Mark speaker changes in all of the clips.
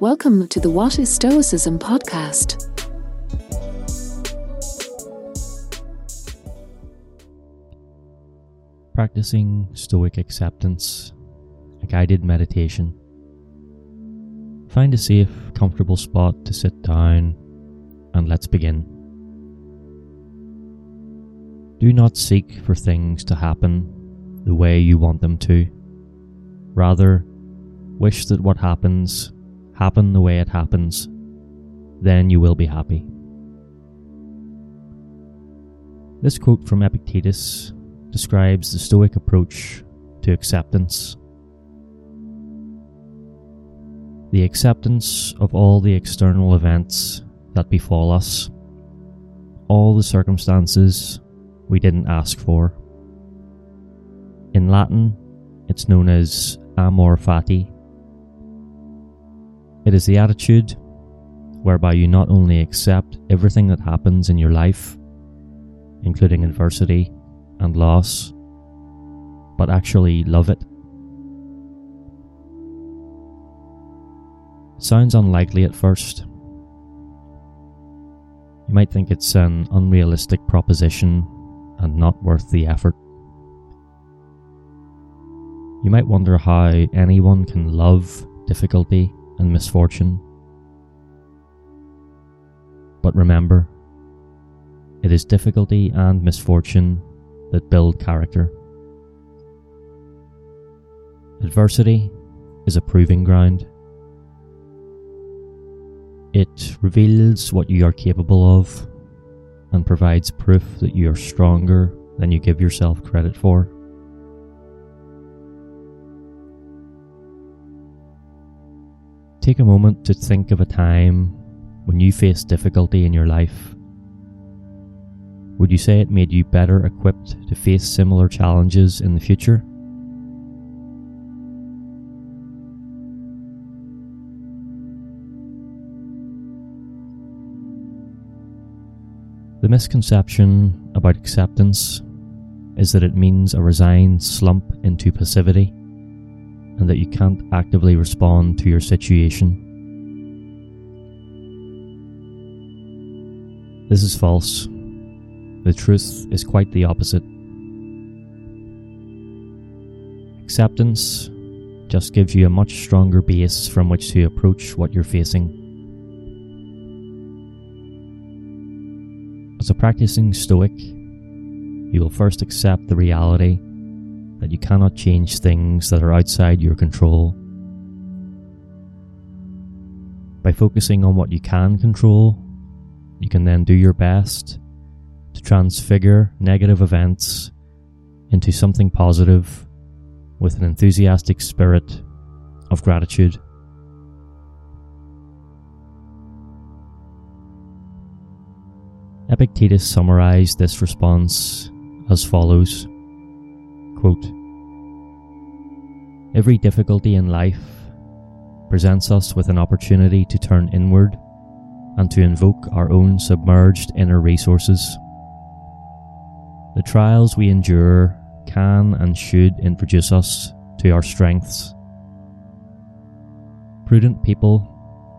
Speaker 1: Welcome to the What is Stoicism podcast.
Speaker 2: Practicing Stoic Acceptance, a guided meditation. Find a safe, comfortable spot to sit down and let's begin. Do not seek for things to happen the way you want them to. Rather, wish that what happens happen the way it happens. Then you will be happy. This quote from Epictetus describes the Stoic approach to acceptance. The acceptance of all the external events that befall us, all the circumstances we didn't ask for. In Latin, it's known as amor fati. It is the attitude whereby you not only accept everything that happens in your life, including adversity and loss, but actually love it. Sounds unlikely at first. You might think it's an unrealistic proposition and not worth the effort. You might wonder how anyone can love difficulty and misfortune. But remember, it is difficulty and misfortune that build character. Adversity is a proving ground. It reveals what you are capable of and provides proof that you are stronger than you give yourself credit for. Take a moment to think of a time when you faced difficulty in your life. Would you say it made you better equipped to face similar challenges in the future? The misconception about acceptance is that it means a resigned slump into passivity and that you can't actively respond to your situation. This is false. The truth is quite the opposite. Acceptance just gives you a much stronger base from which to approach what you're facing. As a practicing Stoic, you will first accept the reality that you cannot change things that are outside your control. By focusing on what you can control, you can then do your best to transfigure negative events into something positive with an enthusiastic spirit of gratitude. Epictetus summarized this response as follows Quote, Every difficulty in life presents us with an opportunity to turn inward and to invoke our own submerged inner resources. The trials we endure can and should introduce us to our strengths. Prudent people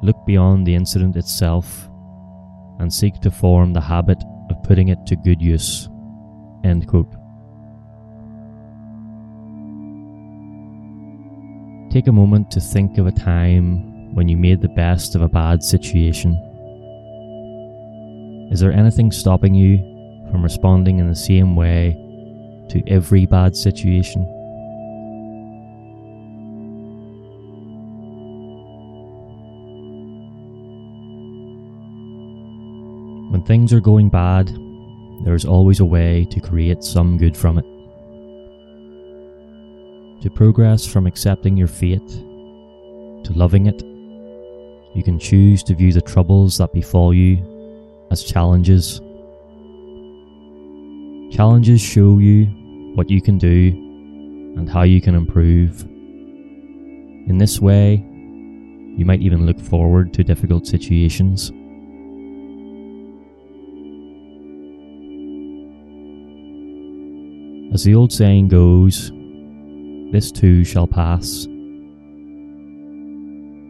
Speaker 2: look beyond the incident itself and seek to form the habit of putting it to good use. End quote. Take a moment to think of a time when you made the best of a bad situation. Is there anything stopping you from responding in the same way to every bad situation? When things are going bad, there is always a way to create some good from it. To progress from accepting your fate to loving it, you can choose to view the troubles that befall you as challenges. Challenges show you what you can do and how you can improve. In this way, you might even look forward to difficult situations. As the old saying goes, this too shall pass.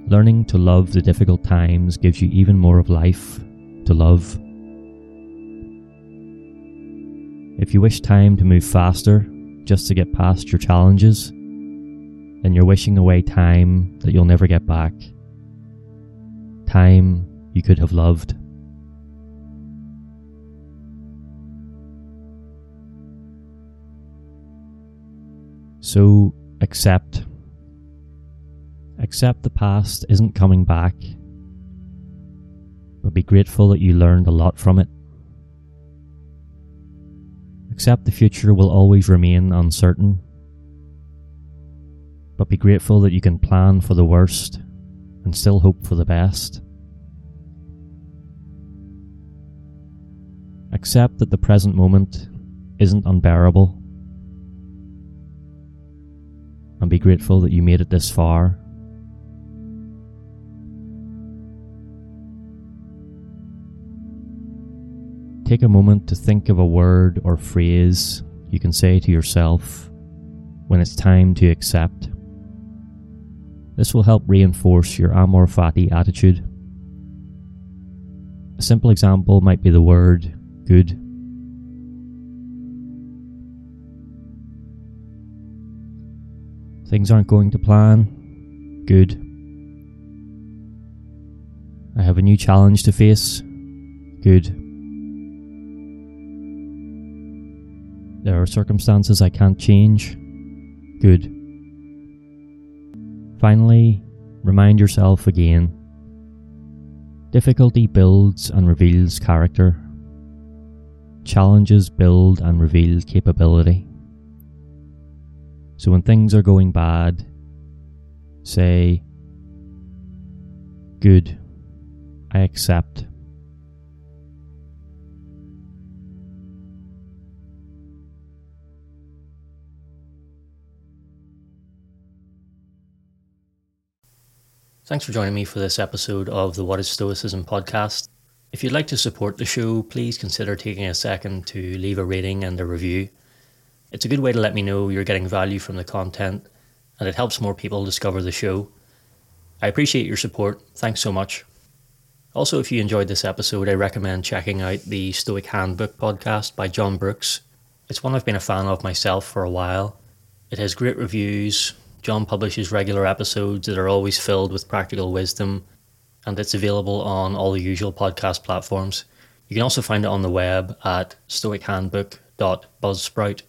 Speaker 2: Learning to love the difficult times gives you even more of life to love. If you wish time to move faster just to get past your challenges, then you're wishing away time that you'll never get back. Time you could have loved. So accept. Accept the past isn't coming back, but be grateful that you learned a lot from it. Accept the future will always remain uncertain, but be grateful that you can plan for the worst and still hope for the best. Accept that the present moment isn't unbearable and be grateful that you made it this far. Take a moment to think of a word or phrase you can say to yourself when it's time to accept. This will help reinforce your amor fati attitude. A simple example might be the word good. Things aren't going to plan. Good. I have a new challenge to face. Good. There are circumstances I can't change. Good. Finally, remind yourself again difficulty builds and reveals character, challenges build and reveal capability. So when things are going bad, say, Good, I accept.
Speaker 3: Thanks for joining me for this episode of the What is Stoicism podcast. If you'd like to support the show, please consider taking a second to leave a rating and a review. It's a good way to let me know you're getting value from the content, and it helps more people discover the show. I appreciate your support. Thanks so much. Also, if you enjoyed this episode, I recommend checking out the Stoic Handbook podcast by John Brooks. It's one I've been a fan of myself for a while. It has great reviews. John publishes regular episodes that are always filled with practical wisdom, and it's available on all the usual podcast platforms. You can also find it on the web at stoichandbook.buzzsprout.com.